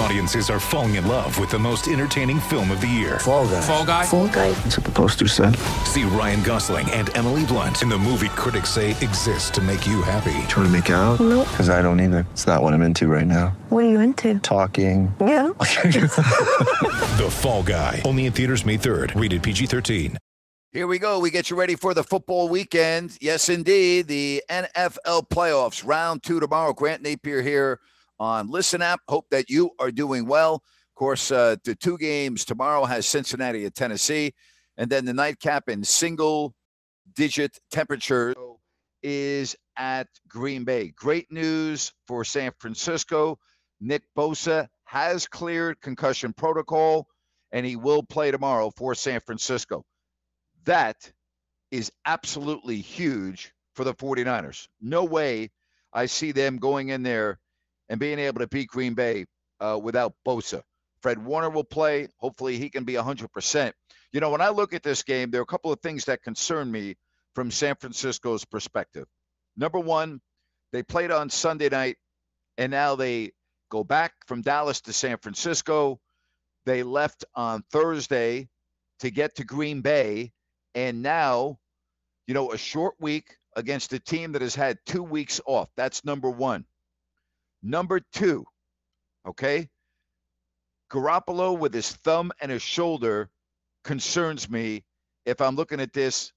Audiences are falling in love with the most entertaining film of the year. Fall guy. Fall guy. Fall guy. That's what the poster said. See Ryan Gosling and Emily Blunt in the movie critics say exists to make you happy. Trying to make it out? Nope. Because I don't either. It's not what I'm into right now. What are you into? Talking. Yeah. The Fall Guy. Only in theaters May 3rd. Rated PG-13. Here we go. We get you ready for the football weekend. Yes, indeed. The NFL playoffs, round two tomorrow. Grant Napear here on Listen App. Hope that you are doing well. Of course, uh, the two games tomorrow has Cincinnati at Tennessee, and then the nightcap in single digit temperature is at Green Bay. Great news for San Francisco. Nick Bosa has cleared concussion protocol, and he will play tomorrow for San Francisco. That is absolutely huge for the 49ers. No way I see them going in there and being able to beat Green Bay uh, without Bosa. Fred Warner will play. Hopefully, he can be 100%. You know, when I look at this game, there are a couple of things that concern me from San Francisco's perspective. Number one, they played on Sunday night, and now they go back from Dallas to San Francisco. They left on Thursday to get to Green Bay. And now, you know, a short week against a team that has had two weeks off. That's number one. Number two, okay? Garoppolo with his thumb and his shoulder concerns me if I'm looking at this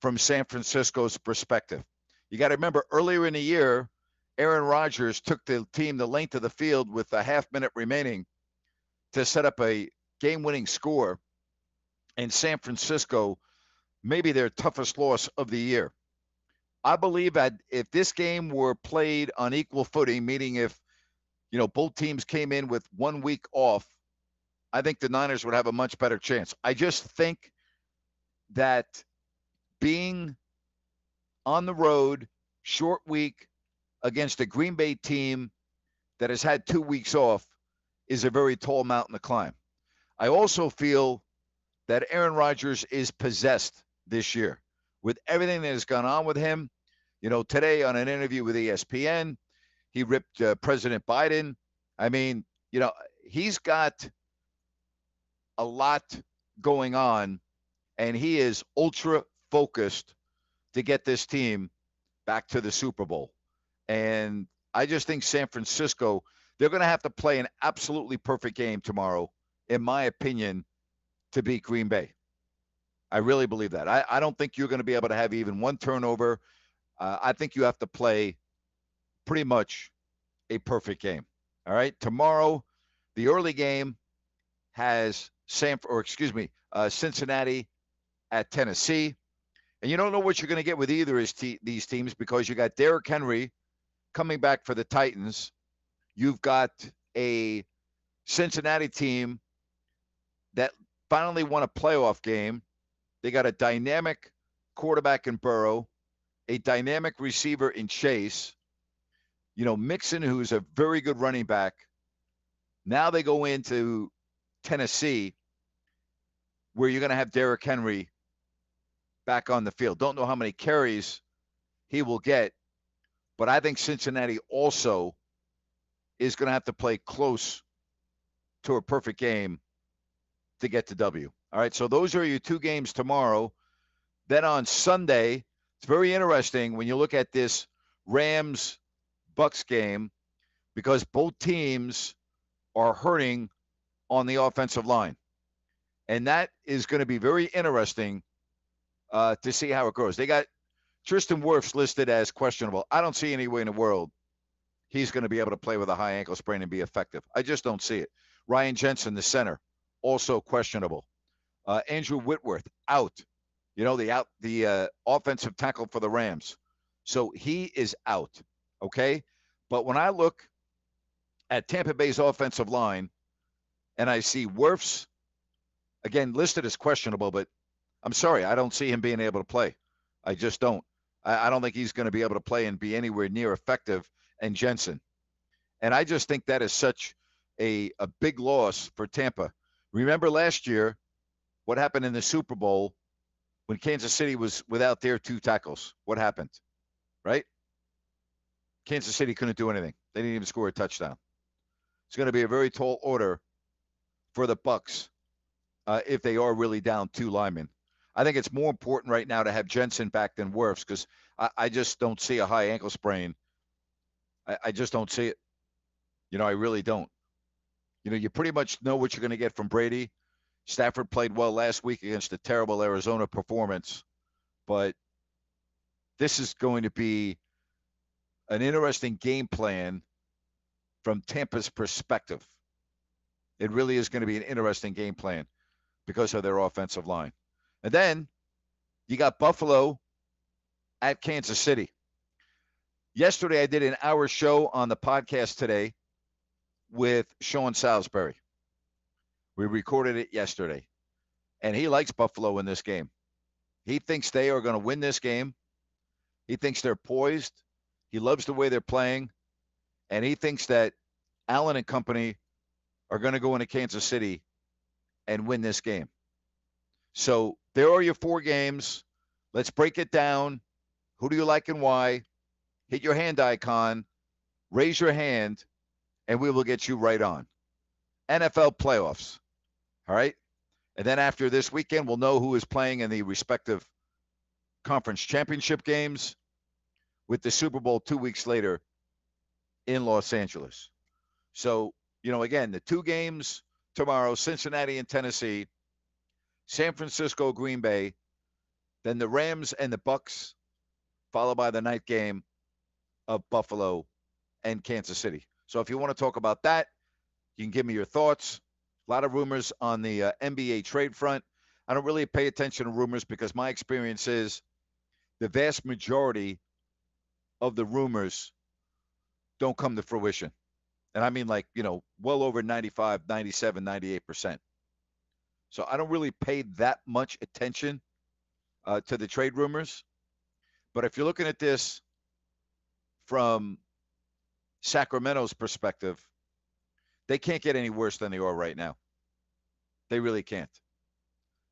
from San Francisco's perspective. You got to remember earlier in the year, Aaron Rodgers took the team the length of the field with a half minute remaining to set up a game winning score. And San Francisco, maybe their toughest loss of the year. I believe that if this game were played on equal footing, meaning if you know both teams came in with one week off, I think the Niners would have a much better chance. I just think that being on the road, short week against a Green Bay team that has had two weeks off is a very tall mountain to climb. I also feel that Aaron Rodgers is possessed this year with everything that has gone on with him. You know, today on an interview with ESPN, he ripped uh, President Biden. I mean, you know, he's got a lot going on, and he is ultra focused to get this team back to the Super Bowl. And I just think San Francisco, they're going to have to play an absolutely perfect game tomorrow, in my opinion, to beat Green Bay. I really believe that. I, I don't think you're going to be able to have even one turnover. Uh, I think you have to play pretty much a perfect game. All right. Tomorrow, the early game has San or excuse me, uh, Cincinnati at Tennessee, and you don't know what you're going to get with either of these teams because you got Derrick Henry coming back for the Titans. You've got a Cincinnati team that finally won a playoff game. They got a dynamic quarterback in Burrow, a dynamic receiver in Chase. You know, Mixon, who's a very good running back. Now they go into Tennessee, where you're going to have Derrick Henry back on the field. Don't know how many carries he will get, but I think Cincinnati also is going to have to play close to a perfect game to get to W. All right, so those are your two games tomorrow. Then on Sunday, it's very interesting when you look at this Rams Bucks game because both teams are hurting on the offensive line. And that is going to be very interesting uh, to see how it goes. They got Tristan Wirfs listed as questionable. I don't see any way in the world he's going to be able to play with a high ankle sprain and be effective. I just don't see it. Ryan Jensen, the center, also questionable. Uh, Andrew Whitworth out You know, the out the uh, offensive tackle for the Rams. So he is out. Okay. But when I look at Tampa Bay's offensive line and I see Wirfs, again, listed as questionable, but I'm sorry, I don't see him being able to play. I just don't. I, I don't think he's going to be able to play and be anywhere near effective. And Jensen. And I just think that is such a, a big loss for Tampa. Remember last year what happened in the Super Bowl when Kansas City was without their two tackles? What happened? Right? Kansas City couldn't do anything. They didn't even score a touchdown. It's going to be a very tall order for the Bucks uh, if they are really down two linemen. I think it's more important right now to have Jensen back than Wirfs because I, I, just don't see a high ankle sprain. I, I just don't see it. You know, I really don't. You know, you pretty much know what you're going to get from Brady. Stafford played well last week against a terrible Arizona performance, but this is going to be an interesting game plan from Tampa's perspective. It really is going to be an interesting game plan because of their offensive line. And then you got Buffalo at Kansas City. Yesterday, I did an hour show on the podcast today with Sean Salisbury. We recorded it yesterday, and he likes Buffalo in this game. He thinks they are going to win this game. He thinks they're poised. He loves the way they're playing, and he thinks that Allen and company are going to go into Kansas City and win this game. So there are your four games. Let's break it down. Who do you like and why? Hit your hand icon, raise your hand, and we will get you right on. NFL playoffs. All right. And then after this weekend, we'll know who is playing in the respective conference championship games with the Super Bowl two weeks later in Los Angeles. So, you know, again, the two games tomorrow Cincinnati and Tennessee, San Francisco, Green Bay, then the Rams and the Bucks, followed by the night game of Buffalo and Kansas City. So if you want to talk about that, you can give me your thoughts. A lot of rumors on the uh, NBA trade front. I don't really pay attention to rumors because my experience is the vast majority of the rumors don't come to fruition. And I mean, like, you know, well over 95, 97, 98%. So I don't really pay that much attention uh, to the trade rumors. But if you're looking at this from Sacramento's perspective, they can't get any worse than they are right now. They really can't.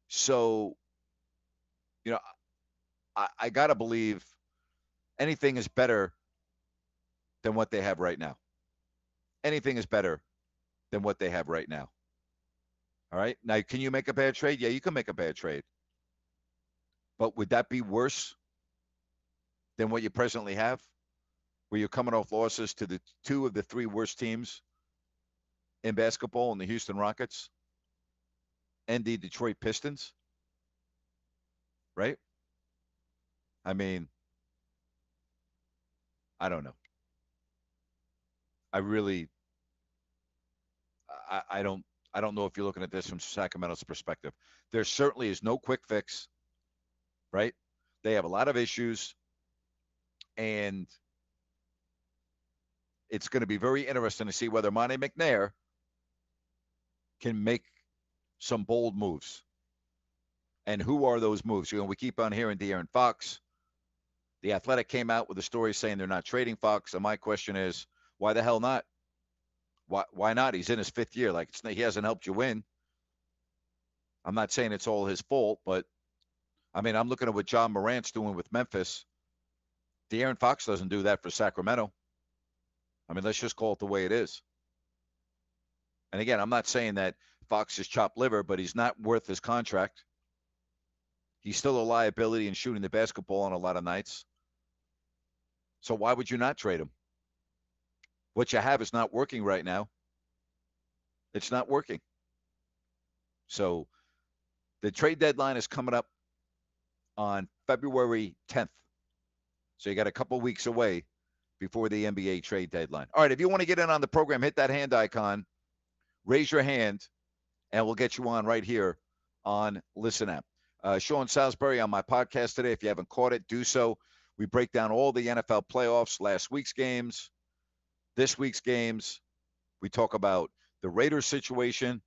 So, you know, I, I got to believe anything is better than what they have right now. Anything is better than what they have right now. All right. Now, can you make a bad trade? Yeah, you can make a bad trade. But would that be worse than what you presently have? Where you're coming off losses to the two of the three worst teams in basketball in the Houston Rockets and the Detroit Pistons? Right? I mean, I don't know. I really, I, I don't, I don't know if you're looking at this from Sacramento's perspective. There certainly is no quick fix, right? They have a lot of issues, and it's going to be very interesting to see whether Monte McNair can make some bold moves. And who are those moves? You know, we keep on hearing De'Aaron Fox. The Athletic came out with a story saying they're not trading Fox. And my question is, why the hell not? Why why not? He's in his fifth year. Like he hasn't helped you win. I'm not saying it's all his fault, but I mean, I'm looking at what Ja Morant's doing with Memphis. De'Aaron Fox doesn't do that for Sacramento. I mean, let's just call it the way it is. And again, I'm not saying that Fox is chopped liver, but he's not worth his contract. He's still a liability in shooting the basketball on a lot of nights. So why would you not trade him? What you have is not working right now. It's not working. So the trade deadline is coming up on February 10th. So you got a couple weeks away before the NBA trade deadline. All right, if you want to get in on the program, hit that hand icon, raise your hand, and we'll get you on right here on Listen App. uh, Sean Salisbury on my podcast today. If you haven't caught it, do so. We break down all the NFL playoffs, last week's games, this week's games. We talk about the Raiders situation.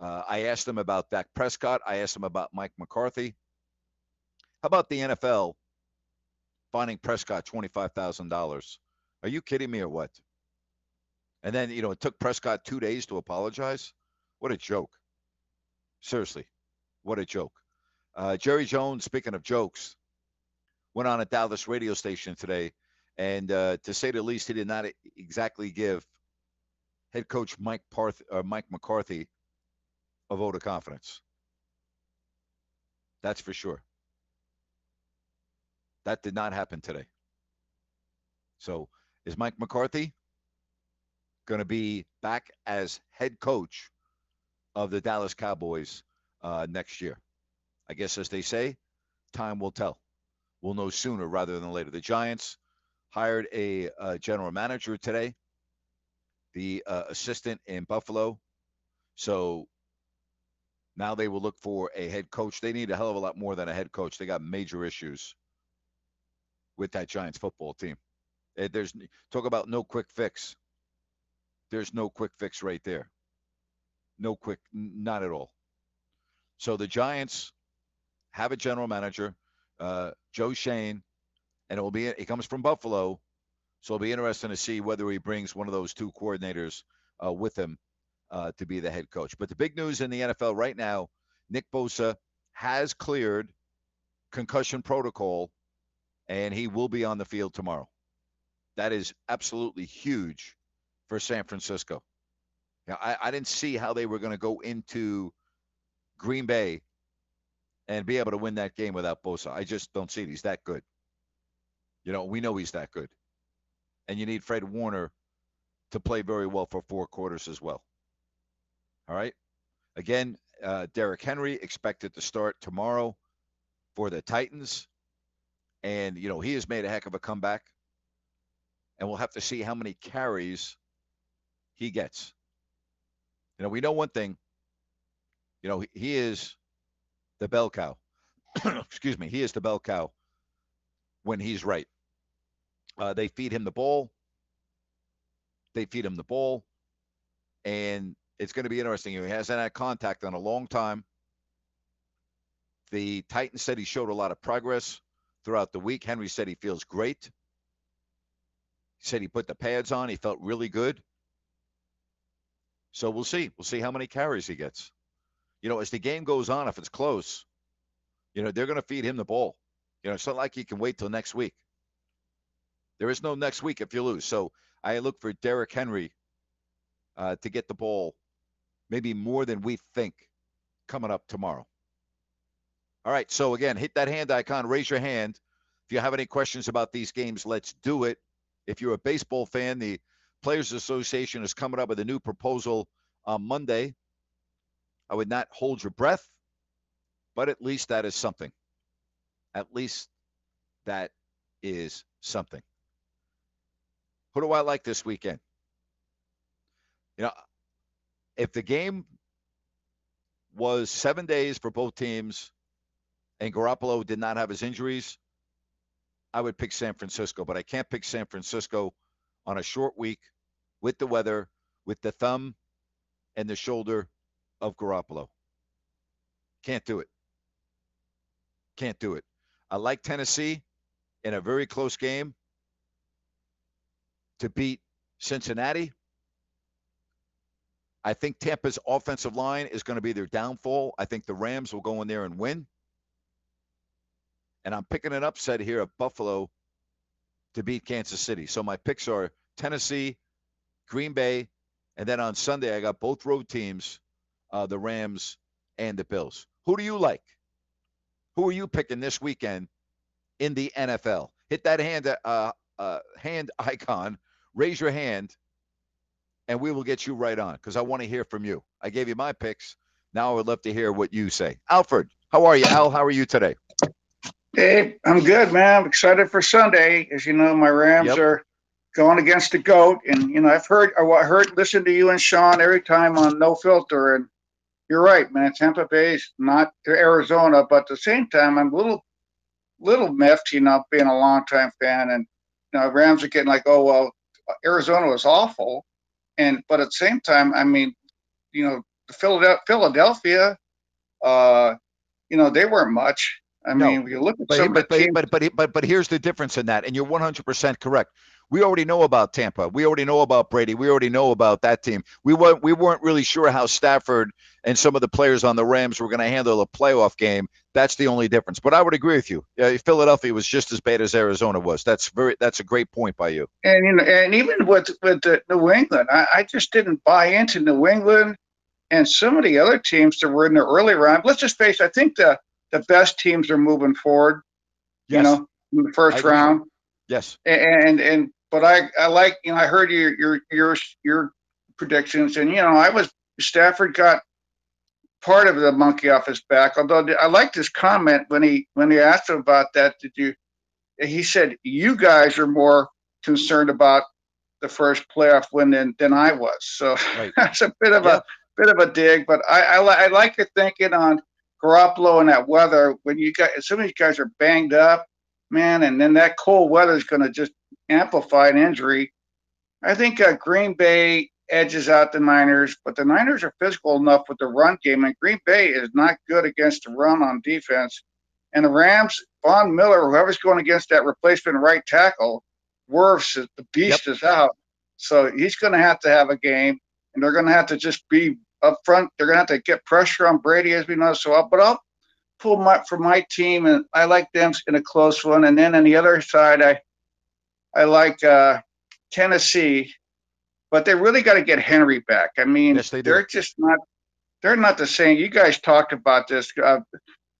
Uh, I asked them about Dak Prescott. I asked them about Mike McCarthy. How about the NFL finding Prescott $25,000? Are you kidding me or what? And then, you know, it took Prescott two days to apologize. What a joke. Seriously, what a joke. Uh, Jerry Jones, speaking of jokes, went on a Dallas radio station today. And uh, to say the least, he did not exactly give head coach Mike, Parth- or Mike McCarthy a vote of confidence. That's for sure. That did not happen today. So is Mike McCarthy going to be back as head coach of the Dallas Cowboys uh, next year? I guess, as they say, time will tell. We'll know sooner rather than later. The Giants hired a, a general manager today, the uh, assistant in Buffalo. So now they will look for a head coach. They need a hell of a lot more than a head coach. They got major issues with that Giants football team. Eh, there's talk about no quick fix. There's no quick fix right there. No quick, not at all. So the Giants have a general manager, uh, Joe Schoen, and it will be. He comes from Buffalo, so it'll be interesting to see whether he brings one of those two coordinators uh, with him uh, to be the head coach. But the big news in the NFL right now, Nick Bosa has cleared concussion protocol, and he will be on the field tomorrow. That is absolutely huge for San Francisco. Now, I, I didn't see how they were going to go into Green Bay and be able to win that game without Bosa. I just don't see it. He's that good. You know, we know he's that good. And you need Fred Warner to play very well for four quarters as well. All right. Again, uh, Derrick Henry expected to start tomorrow for the Titans. And, you know, he has made a heck of a comeback. And we'll have to see how many carries he gets. You know, we know one thing. You know, he is the bell cow. Excuse me. He is the bell cow when he's right. Uh, they feed him the ball. They feed him the ball. And it's going to be interesting. He hasn't had contact in a long time. The Titans said he showed a lot of progress throughout the week. Henry said he feels great. He said he put the pads on. He felt really good. So we'll see. We'll see how many carries he gets. You know, as the game goes on, if it's close, you know, they're going to feed him the ball. You know, it's not like he can wait till next week. There is no next week if you lose. So I look for Derrick Henry uh, to get the ball maybe more than we think coming up tomorrow. All right. So again, hit that hand icon, raise your hand. If you have any questions about these games, let's do it. If you're a baseball fan, the Players Association is coming up with a new proposal on Monday. I would not hold your breath, but at least that is something. At least that is something. Who do I like this weekend? You know, if the game was seven days for both teams and Garoppolo did not have his injuries, I would pick San Francisco, but I can't pick San Francisco on a short week with the weather, with the thumb and the shoulder of Garoppolo. Can't do it. Can't do it. I like Tennessee in a very close game to beat Cincinnati. I think Tampa's offensive line is going to be their downfall. I think the Rams will go in there and win. And I'm picking an upset here of Buffalo to beat Kansas City. So my picks are Tennessee, Green Bay, and then on Sunday I got both road teams, uh, the Rams and the Bills. Who do you like? Who are you picking this weekend in the NFL? Hit that hand uh, uh, hand icon, raise your hand, and we will get you right on because I want to hear from you. I gave you my picks. Now I would love to hear what you say. Alfred, how are you? Al, how are you today? Hey, I'm good, man. I'm excited for Sunday. As you know, my Rams Yep. are going against the goat, and you know I've heard I heard listen to you and Sean every time on No Filter, and you're right, man. Tampa Bay's not Arizona, but at the same time, I'm a little little miffed, you know, being a longtime fan, and you know, Rams are getting like, oh well, Arizona was awful, and but at the same time, I mean, you know, Philadelphia, Philadelphia uh, you know, they weren't much. I No, mean, you look at But, some but, of the teams. but, but, but, but, but here's the difference in that, and you're 100% correct. We already know about Tampa. We already know about Brady. We already know about that team. We weren't we weren't really sure how Stafford and some of the players on the Rams were going to handle a playoff game. That's the only difference. But I would agree with you. Uh, Philadelphia was just as bad as Arizona was. That's very that's a great point by you. and you know, and even with with the New England, I, I just didn't buy into New England and some of the other teams that were in the early round. Let's just face, it, I think the the best teams are moving forward. You know, in the first round, Yes. and and but I I like you know I heard your your your your predictions, and you know I was Stafford got part of the monkey off his back. Although I liked his comment when he when he asked him about that. Did you? He said you guys are more concerned about the first playoff win than than I was. So Right. that's a bit of Yeah. a bit of a dig, but I I, I like your thinking on Garoppolo and that weather. When you got some of these guys are banged up, man, and then that cold weather is going to just amplify an injury. I think uh, Green Bay edges out the Niners, but the Niners are physical enough with the run game, and Green Bay is not good against the run on defense. And the Rams, Von Miller, whoever's going against that replacement right tackle, Wirfs, is- the beast is out. So he's going to have to have a game, and they're going to have to just be up front. They're going to have to get pressure on Brady, as we know. So, I'll, but I'll pull my for my team, and I like them in a close one. And then on the other side, I I like uh, Tennessee, but they really got to get Henry back. I mean, Yes, they do. they're just not they're not the same. You guys talked about this. Uh,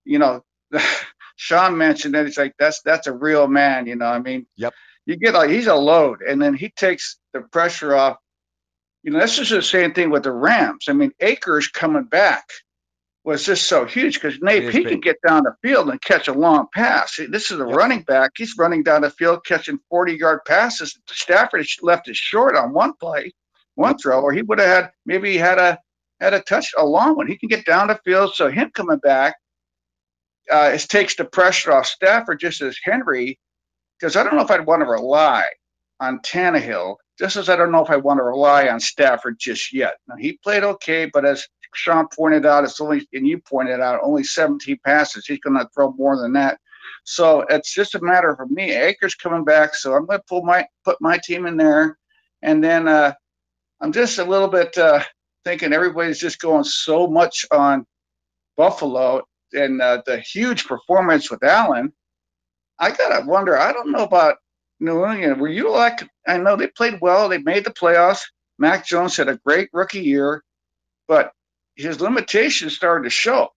you know, Sean mentioned that he's like that's that's a real man. You know, I mean, Yep. You get like he's a load, and then he takes the pressure off. You know, this is the same thing with the Rams. I mean, Akers coming back was just so huge because Nate he big. can get down the field and catch a long pass. This is a Yep. running back. He's running down the field catching 40 yard passes. Stafford left it short on one play, one throw, or he would have had maybe he had a had a touch a long one. He can get down the field. So him coming back, uh, it takes the pressure off Stafford just as Henry, because I don't know if I'd want to rely on Tannehill, just as I don't know if I want to rely on Stafford just yet. Now he played okay, but as Sean pointed out, it's only and you pointed out only 17 passes. He's going to throw more than that. So it's just a matter for me. Akers coming back, so I'm going to pull my put my team in there, and then uh, I'm just a little bit uh, thinking everybody's just going so much on Buffalo and uh, the huge performance with Allen. I gotta wonder. I don't know about New England. Were you like? I know they played well. They made the playoffs. Mac Jones had a great rookie year, but his limitations started to show,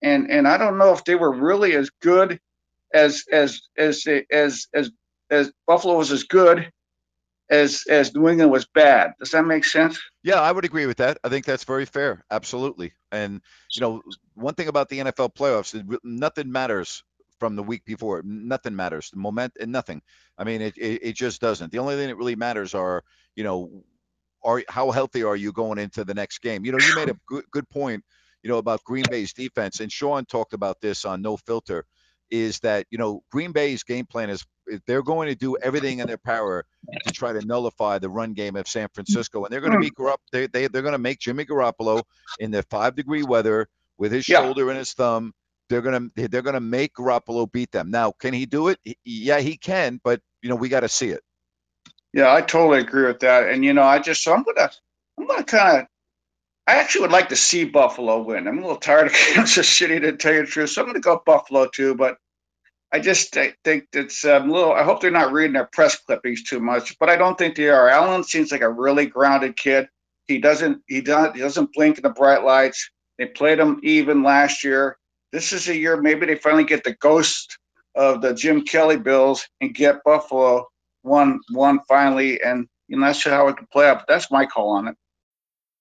and and I don't know if they were really as good as as as they, as as as Buffalo was as good as as New England was bad. Does that make sense? Yeah, I would agree with that. I think that's very fair. Absolutely. And you know, one thing about the NFL playoffs, nothing matters from the week before. Nothing matters. The moment and nothing. I mean, it, it it just doesn't. The only thing that really matters are, you know, are how healthy are you going into the next game? You know, you made a good good point, you know, about Green Bay's defense, and Sean talked about this on No Filter. Is that you know Green Bay's game plan is they're going to do everything in their power to try to nullify the run game of San Francisco, and they're going to be mm. Garopp- they they they're going to make Jimmy Garoppolo in the five degree weather with his Yeah. shoulder and his thumb. They're gonna they're gonna make Garoppolo beat them. Now, can he do it? Yeah, he can, but you know we got to see it. Yeah, I totally agree with that. And you know, I just so I'm gonna I'm gonna kind of I actually would like to see Buffalo win. I'm a little tired of Kansas City to tell you the truth, so I'm gonna go Buffalo too. But I just I think it's um, a little. I hope they're not reading their press clippings too much, but I don't think they are. Allen seems like a really grounded kid. He doesn't he doesn't he doesn't blink in the bright lights. They played him even last year. This is a year maybe they finally get the ghost of the Jim Kelly Bills and get Buffalo one one finally, and you know that's how it could play out. But that's my call on it.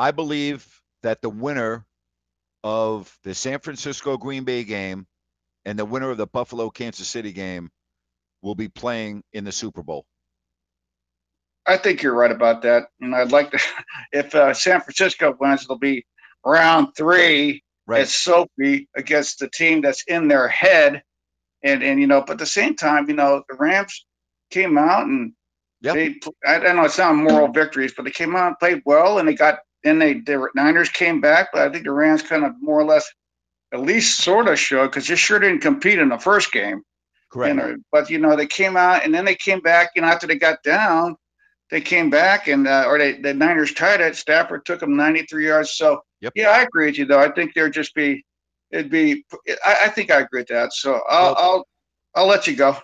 I believe that the winner of the San Francisco Green Bay game and the winner of the Buffalo Kansas City game will be playing in the Super Bowl. I think you're right about that. And I'd like to, if uh, San Francisco wins, it'll be round three Right. at SoFi against the team that's in their head. And, and, you know, but at the same time, you know, the Rams came out and Yep. they, I don't know, it's not moral victories, but they came out and played well and they got, then they, the Niners came back, but I think the Rams kind of more or less, at least sort of showed because they sure didn't compete in the first game. Correct. You know, but you know, they came out and then they came back, you know, after they got down, they came back and uh, or they the Niners tied it. Stafford took them 93 yards. So Yep. yeah, I agree with you though. I think there'd just be it'd be I, I think I agree with that. So I'll Well- I'll I'll let you go.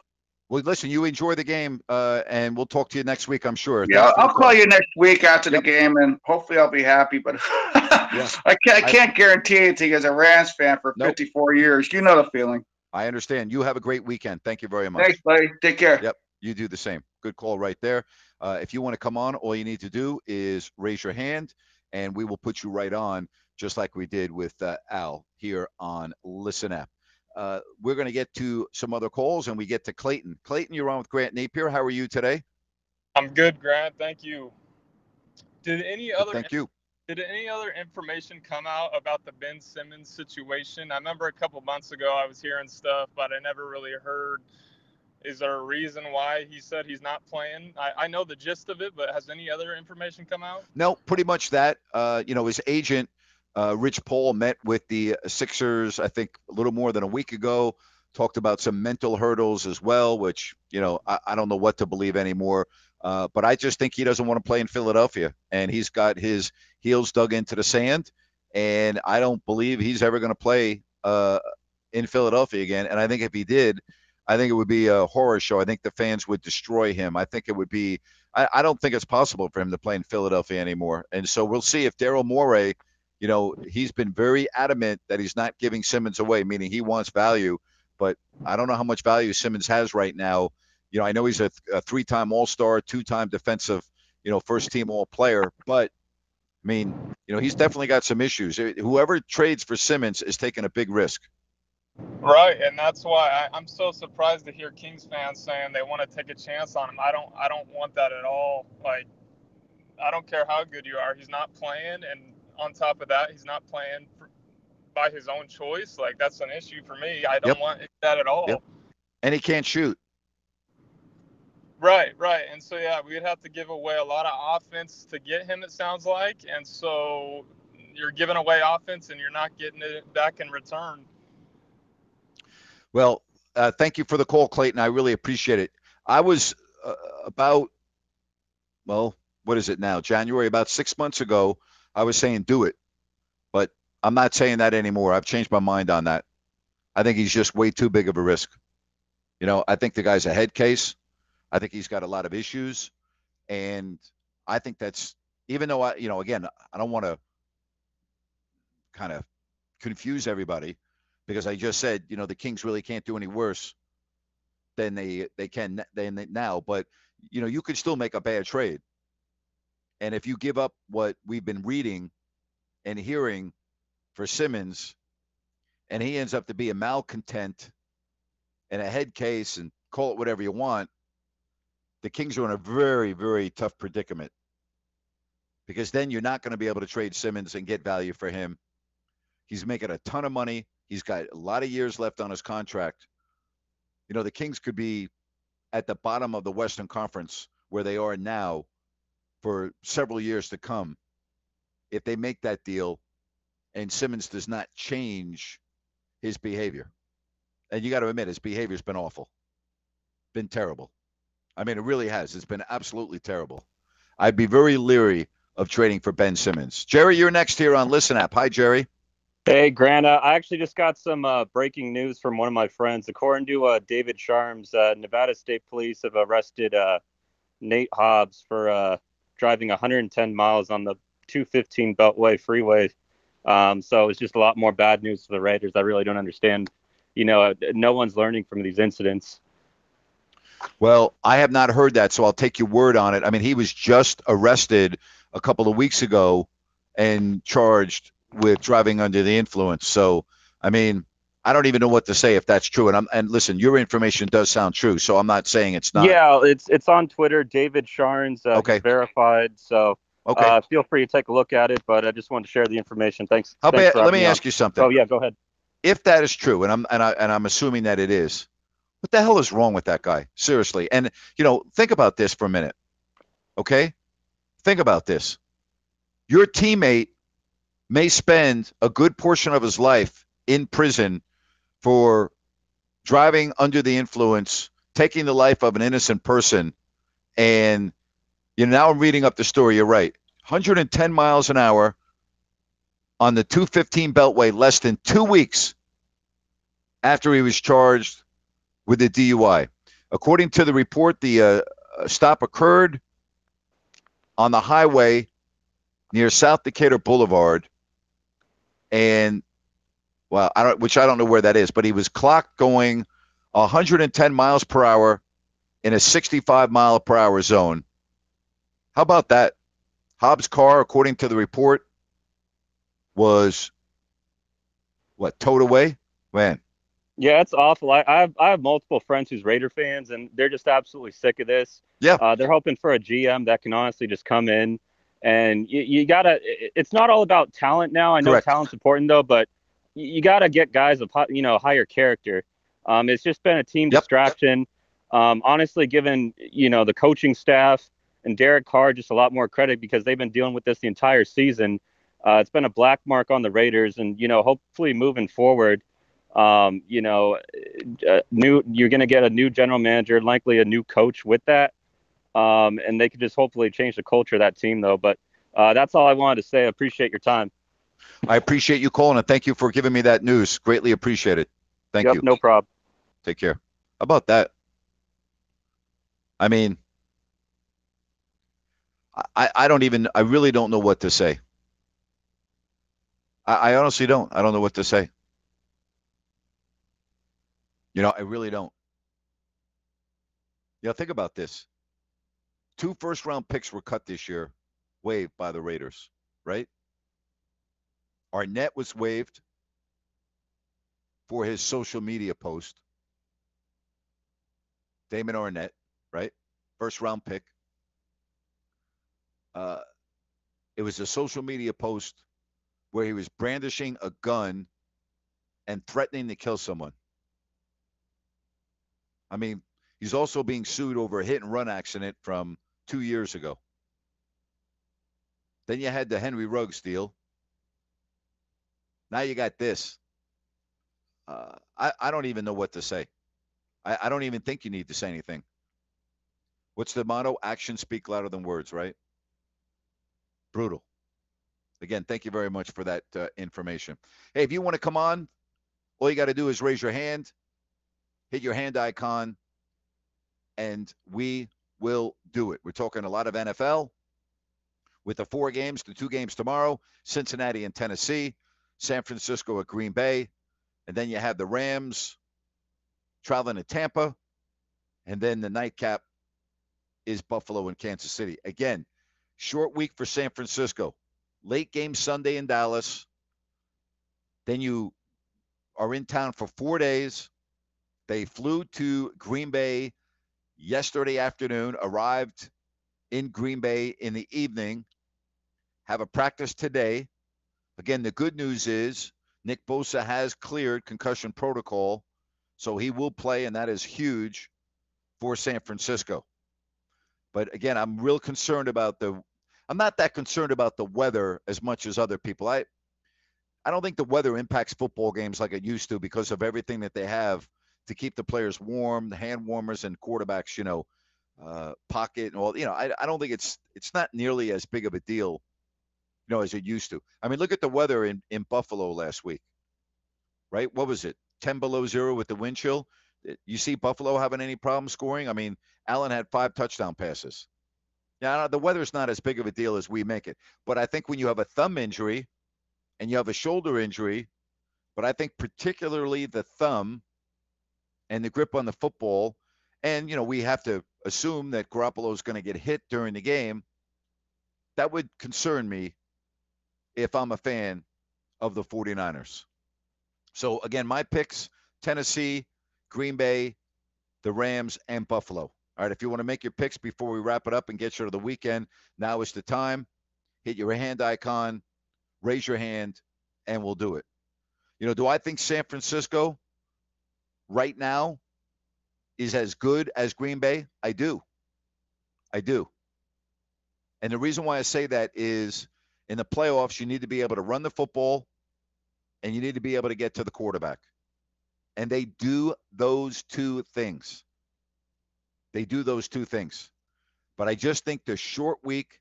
Well, listen, you enjoy the game, uh, and we'll talk to you next week, I'm sure. Yeah, I'll call you next week after the game and hopefully I'll be happy. But I can't I I- can't guarantee anything as a Rams fan for Nope. 54 years. You know the feeling. I understand. You have a great weekend. Thank you very much. Thanks, buddy. Take care. Yep, you do the same. Good call right there. Uh, if you want to come on, all you need to do is raise your hand, and we will put you right on, just like we did with uh, Al here on Listen App. Uh, we're going to get to some other calls, and we get to Clayton. Clayton, you're on with Grant Napear. How are you today? I'm good, Grant. Thank you. Did any other Thank you. did any other information come out about the Ben Simmons situation? I remember a couple months ago I was hearing stuff, but I never really heard. Is there a reason why he said he's not playing? I, I know the gist of it, but has any other information come out? No, pretty much that. Uh, you know, his agent, uh, Rich Paul, met with the Sixers, I think, a little more than a week ago. Talked about some mental hurdles as well, which you know I, I don't know what to believe anymore. Uh, but I just think he doesn't want to play in Philadelphia, and he's got his heels dug into the sand, and I don't believe he's ever going to play uh, in Philadelphia again. And I think if he did, I think it would be a horror show. I think the fans would destroy him. I think it would be. I, I don't think it's possible for him to play in Philadelphia anymore. And so we'll see if Daryl Morey, you know, he's been very adamant that he's not giving Simmons away, meaning he wants value. But I don't know how much value Simmons has right now. You know, I know he's a, a three-time All-Star, two-time defensive, you know, first-team All-Player, but I mean, you know, he's definitely got some issues. Whoever trades for Simmons is taking a big risk. Right, and that's why I, I'm so surprised to hear Kings fans saying they want to take a chance on him. I don't, I don't want that at all. Like, I don't care how good you are, he's not playing, and on top of that, he's not playing for, by his own choice. Like, that's an issue for me. I don't Yep. want that at all. Yep. And he can't shoot. Right, right. And so yeah, we'd have to give away a lot of offense to get him. It sounds like, and so you're giving away offense and you're not getting it back in return. Well, uh, thank you for the call, Clayton. I really appreciate it. I was uh, about, well, what is it now? January, about six months ago, I was saying do it. But I'm not saying that anymore. I've changed my mind on that. I think he's just way too big of a risk. You know, I think the guy's a head case. I think he's got a lot of issues. And I think that's, even though I, you know, again, I don't want to kind of confuse everybody because I just said, you know, the Kings really can't do any worse than they they can than they now. But you know, you could still make a bad trade, and if you give up what we've been reading and hearing for Simmons, and he ends up to be a malcontent and a head case, and call it whatever you want, the Kings are in a very very tough predicament because then you're not going to be able to trade Simmons and get value for him. He's making a ton of money. He's got a lot of years left on his contract. You know, the Kings could be at the bottom of the Western Conference where they are now for several years to come if they make that deal and Simmons does not change his behavior. And you got to admit, his behavior's been awful, been terrible. I mean, it really has. It's been absolutely terrible. I'd be very leery of trading for Ben Simmons. Jerry, you're next here on Listen App. Hi, Jerry. Hey, Grant. Uh, I actually just got some uh, breaking news from one of my friends. According to uh, David Charns, uh, Nevada State Police have arrested uh, Nate Hobbs for uh, driving 110 miles on the 215 Beltway freeway. Um, so it's just a lot more bad news for the Raiders. I really don't understand. You know, no one's learning from these incidents. Well, I have not heard that, so I'll take your word on it. I mean, he was just arrested a couple of weeks ago and charged with driving under the influence. So, I mean, I don't even know what to say if that's true. And I'm and listen, your information does sound true, so I'm not saying it's not. Yeah, it's it's on Twitter. David Charns, uh, Okay. verified. So Okay. uh, feel free to take a look at it. But I just wanted to share the information. Thanks. How thanks for Let me on. ask you something. Oh yeah, go ahead. If that is true, and I'm and I and I'm assuming that it is, what the hell is wrong with that guy? Seriously. And you know, think about this for a minute. Okay? Think about this. Your teammate may spend a good portion of his life in prison for driving under the influence, taking the life of an innocent person. And you know, now reading up the story. You're right. 110 miles an hour on the 215 Beltway less than two weeks after he was charged with a DUI. According to the report, the uh, stop occurred on the highway near South Decatur Boulevard, and well, I don't, which I don't know where that is, but he was clocked going 110 miles per hour in a 65 mile per hour zone. How about that? Hobbs' car, according to the report, was what towed away? Man, Yeah, it's awful. I, I have I have multiple friends who's Raider fans, and they're just absolutely sick of this. Yeah. Uh, they're hoping for a GM that can honestly just come in, and you, you gotta. it- It's not all about talent now. I know Correct. talent's important though, but you you gotta get guys of you know higher character. Um, it's just been a team Yep. distraction. Um, honestly, given you know the coaching staff and Derek Carr just a lot more credit because they've been dealing with this the entire season. Uh, it's been a black mark on the Raiders, and you know hopefully moving forward um, you know, uh, new you're going to get a new general manager, likely a new coach with that, um, and they could just hopefully change the culture of that team, though. But uh, that's all I wanted to say. I appreciate your time. I appreciate you calling and thank you for giving me that news. Greatly appreciate it. Thank Yep, you. No problem. Take care. How about that? I mean, I, I don't even, I really don't know what to say. I, I honestly don't. I don't know what to say. You know, I really don't. You know, think about this. Two first round picks were cut this year, waived by the Raiders, right? Arnette was waived for his social media post. Damon Arnette, right? First round pick. Uh, it was a social media post where he was brandishing a gun and threatening to kill someone. I mean, he's also being sued over a hit and run accident from two years ago. Then you had the Henry Ruggs deal. Now you got this. Uh, I, I don't even know what to say. I, I don't even think you need to say anything. What's the motto? Actions speak louder than words, right? Brutal. Again, thank you very much for that uh, information. Hey, if you want to come on, all you got to do is raise your hand, hit your hand icon, and we will do it. We're talking a lot of NFL with the four games, the two games tomorrow, Cincinnati and Tennessee, San Francisco at Green Bay, and then you have the Rams traveling to Tampa, and then the nightcap is Buffalo and Kansas City. Again, short week for San Francisco. Late game Sunday in Dallas. Then you are in town for four days. They flew to Green Bay yesterday afternoon, arrived in Green Bay in the evening, have a practice today. Again, the good news is Nick Bosa has cleared concussion protocol, so he will play, and that is huge for San Francisco. But again, I'm real concerned about the. I'm not that concerned about the weather as much as other people. I, I don't think the weather impacts football games like it used to because of everything that they have to keep the players warm, the hand warmers and quarterbacks, you know, uh, pocket and all. You know, I, I don't think it's it's not nearly as big of a deal you know, as it used to. I mean, look at the weather in, in Buffalo last week, right? What was it? 10 below zero with the wind chill. Eh, you see Buffalo having any problem scoring? I mean, Allen had five touchdown passes. Now, the weather's not as big of a deal as we make it. But I think when you have a thumb injury and you have a shoulder injury, but I think particularly the thumb and the grip on the football, and, you know, we have to assume that Garoppolo is going to get hit during the game. That would concern me if I'm a fan of the 49ers. So, again, my picks Tennessee, Green Bay, the Rams, and Buffalo. All right, if you want to make your picks before we wrap it up and get you to the weekend, now is the time. Hit your hand icon, raise your hand, and we'll do it. You know, do I think San Francisco right now is as good as Green Bay? I do. I do. And the reason why I say that is in the playoffs, you need to be able to run the football and you need to be able to get to the quarterback. And they do those two things. They do those two things. But I just think the short week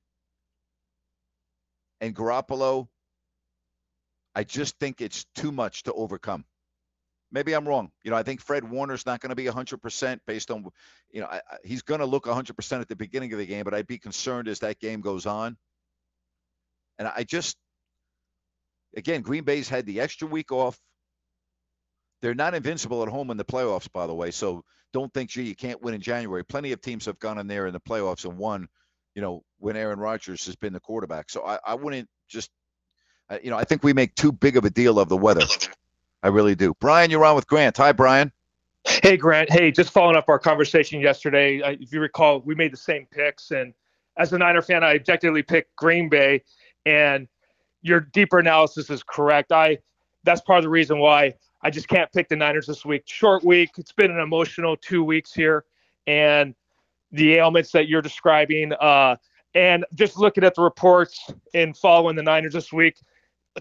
and Garoppolo, I just think it's too much to overcome. Maybe I'm wrong. You know, I think Fred Warner's not going to be 100% based on, you know, I, he's going to look 100% at the beginning of the game, but I'd be concerned as that game goes on. And I just, again, Green Bay's had the extra week off. They're not invincible at home in the playoffs, by the way. So don't think, gee, you can't win in January. Plenty of teams have gone in there in the playoffs and won, you know, when Aaron Rodgers has been the quarterback. So I, I wouldn't just, you know, I think we make too big of a deal of the weather. I really do. Brian, you're on with Grant. Hi, Brian. Hey, Grant. Hey, just following up our conversation yesterday. If you recall, we made the same picks. And as a Niner fan, I objectively picked Green Bay. And your deeper analysis is correct. I that's part of the reason why I just can't pick the Niners this week. Short week. It's been an emotional two weeks here, and the ailments that you're describing. Uh, and just looking at the reports and following the Niners this week,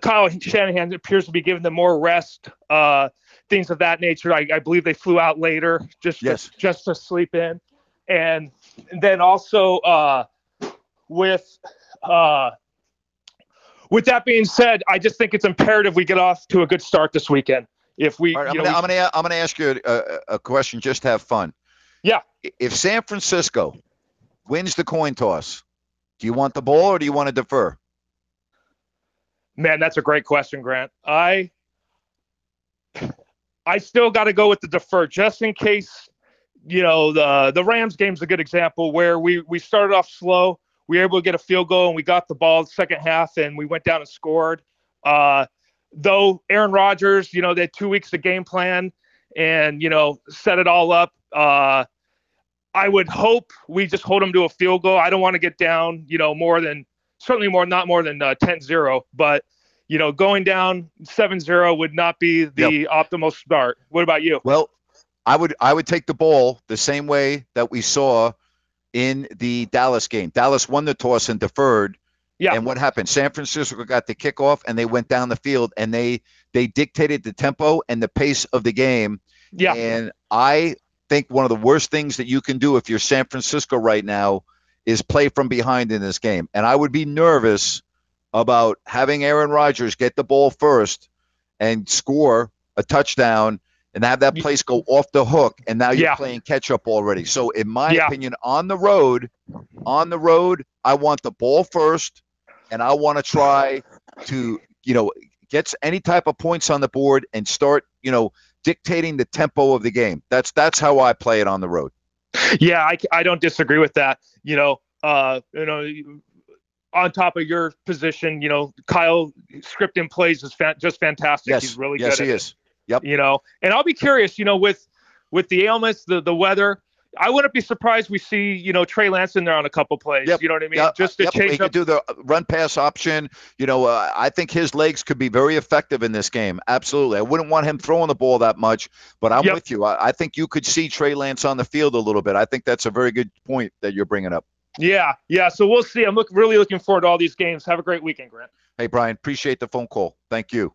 Kyle Shanahan appears to be giving them more rest, uh, things of that nature. I, I, believe they flew out later just yes. to, just to sleep in, and, and then also uh, with uh, with that being said, I just think it's imperative we get off to a good start this weekend. If we, right, I'm, know, gonna, we... I'm, gonna, I'm gonna ask you a, a question just to have fun. Yeah. If San Francisco wins the coin toss, do you want the ball or do you want to defer? Man, that's a great question, Grant. I I still got to go with the defer just in case. You know, the the Rams game's a good example where we we started off slow, we were able to get a field goal and we got the ball the second half and we went down and scored. Uh, though Aaron Rodgers, you know, they had two weeks of game plan and, you know, set it all up. Uh, I would hope we just hold them to a field goal. I don't want to get down, you know, more than certainly more, not more than uh, 10 0, but, you know, going down 7 0 would not be the yep. optimal start. What about you? Well, I would I would take the ball the same way that we saw in the Dallas game. Dallas won the toss and deferred. Yeah. And what happened? San Francisco got the kickoff and they went down the field and they they dictated the tempo and the pace of the game. Yeah. And I think one of the worst things that you can do if you're San Francisco right now is play from behind in this game. And I would be nervous about having Aaron Rodgers get the ball first and score a touchdown and have that place go off the hook and now you're yeah. playing catch up already. So in my yeah. opinion on the road, on the road, I want the ball first and I want to try to, you know, get any type of points on the board and start, you know, dictating the tempo of the game. That's that's how I play it on the road. Yeah, I, I don't disagree with that. You know, uh, you know, on top of your position, you know, Kyle scripting plays is fa- just fantastic. Yes. He's really yes, good. he at is. Yep. You know, and I'll be curious, you know, with with the ailments, the the weather, I wouldn't be surprised we see, you know, Trey Lance in there on a couple plays. Yep. You know what I mean? Yep. Just to yep. change he up. could do the run pass option. You know, uh, I think his legs could be very effective in this game. Absolutely. I wouldn't want him throwing the ball that much, but I'm Yep. with you. I, I think you could see Trey Lance on the field a little bit. I think that's a very good point that you're bringing up. Yeah, yeah. So we'll see. I'm look, really looking forward to all these games. Have a great weekend, Grant. Hey, Brian, appreciate the phone call. Thank you.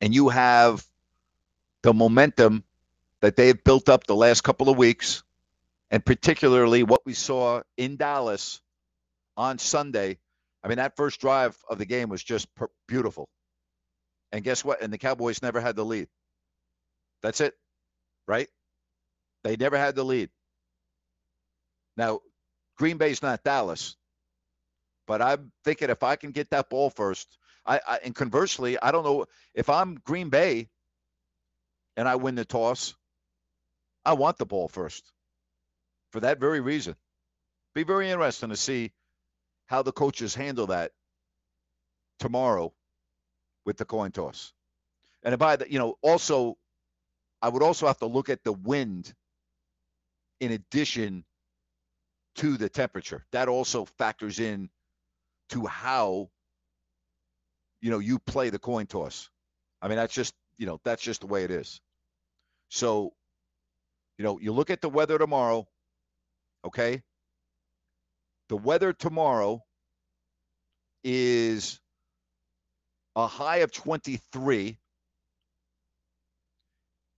and you have the momentum that they've built up the last couple of weeks, and particularly what we saw in Dallas on Sunday. I mean, that first drive of the game was just per- beautiful. And guess what? And the Cowboys never had the lead. That's it, right? They never had the lead. Now, Green Bay's not Dallas, but I'm thinking if I can get that ball first, I, I and conversely, I don't know if I'm Green Bay and I win the toss, I want the ball first for that very reason. Be very interesting to see how the coaches handle that tomorrow with the coin toss. And by the, you know, also, I would also have to look at the wind in addition to the temperature. That also factors in to how you know you play the coin toss. I mean, that's just you know that's just the way it is. So, you know, you look at the weather tomorrow. Okay. The weather tomorrow is a high of 23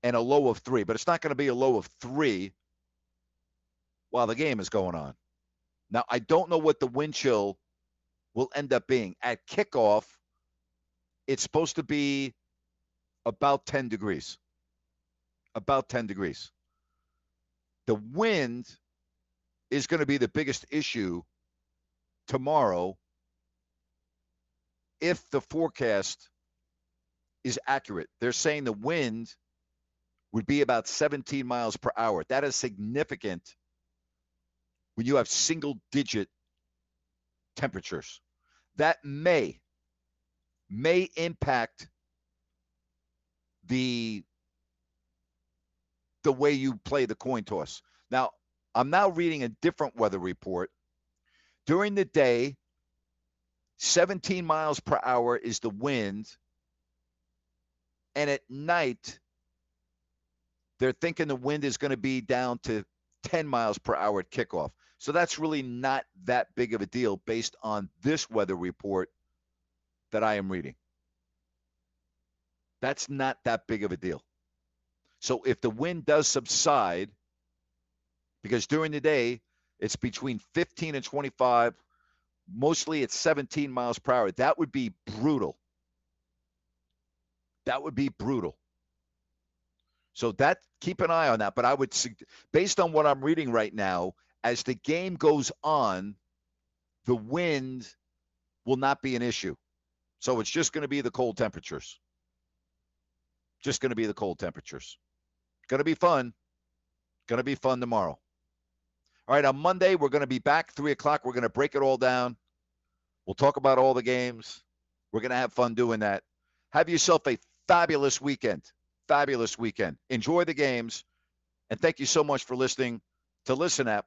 and a low of three, but it's not going to be a low of three while the game is going on. Now, I don't know what the wind chill will end up being. At kickoff, it's supposed to be about 10 degrees. About 10 degrees. The wind is going to be the biggest issue tomorrow if the forecast is accurate. They're saying the wind would be about 17 miles per hour. That is significant when you have single digit temperatures. That may may impact the the way you play the coin toss. Now, I'm now reading a different weather report. During the day, 17 miles per hour is the wind. And at night, they're thinking the wind is going to be down to 10 miles per hour at kickoff. So that's really not that big of a deal based on this weather report that I am reading. That's not that big of a deal. So if the wind does subside, because during the day it's between 15 and 25, mostly it's 17 miles per hour, that would be brutal. That would be brutal. So that keep an eye on that. But I would, based on what I'm reading right now, as the game goes on, the wind will not be an issue. So it's just going to be the cold temperatures. Just going to be the cold temperatures. Going to be fun. Going to be fun tomorrow. All right, on Monday, we're going to be back 3 o'clock. We're going to break it all down. We'll talk about all the games. We're going to have fun doing that. Have yourself a fabulous weekend. Fabulous weekend. Enjoy the games. And thank you so much for listening to Listen App.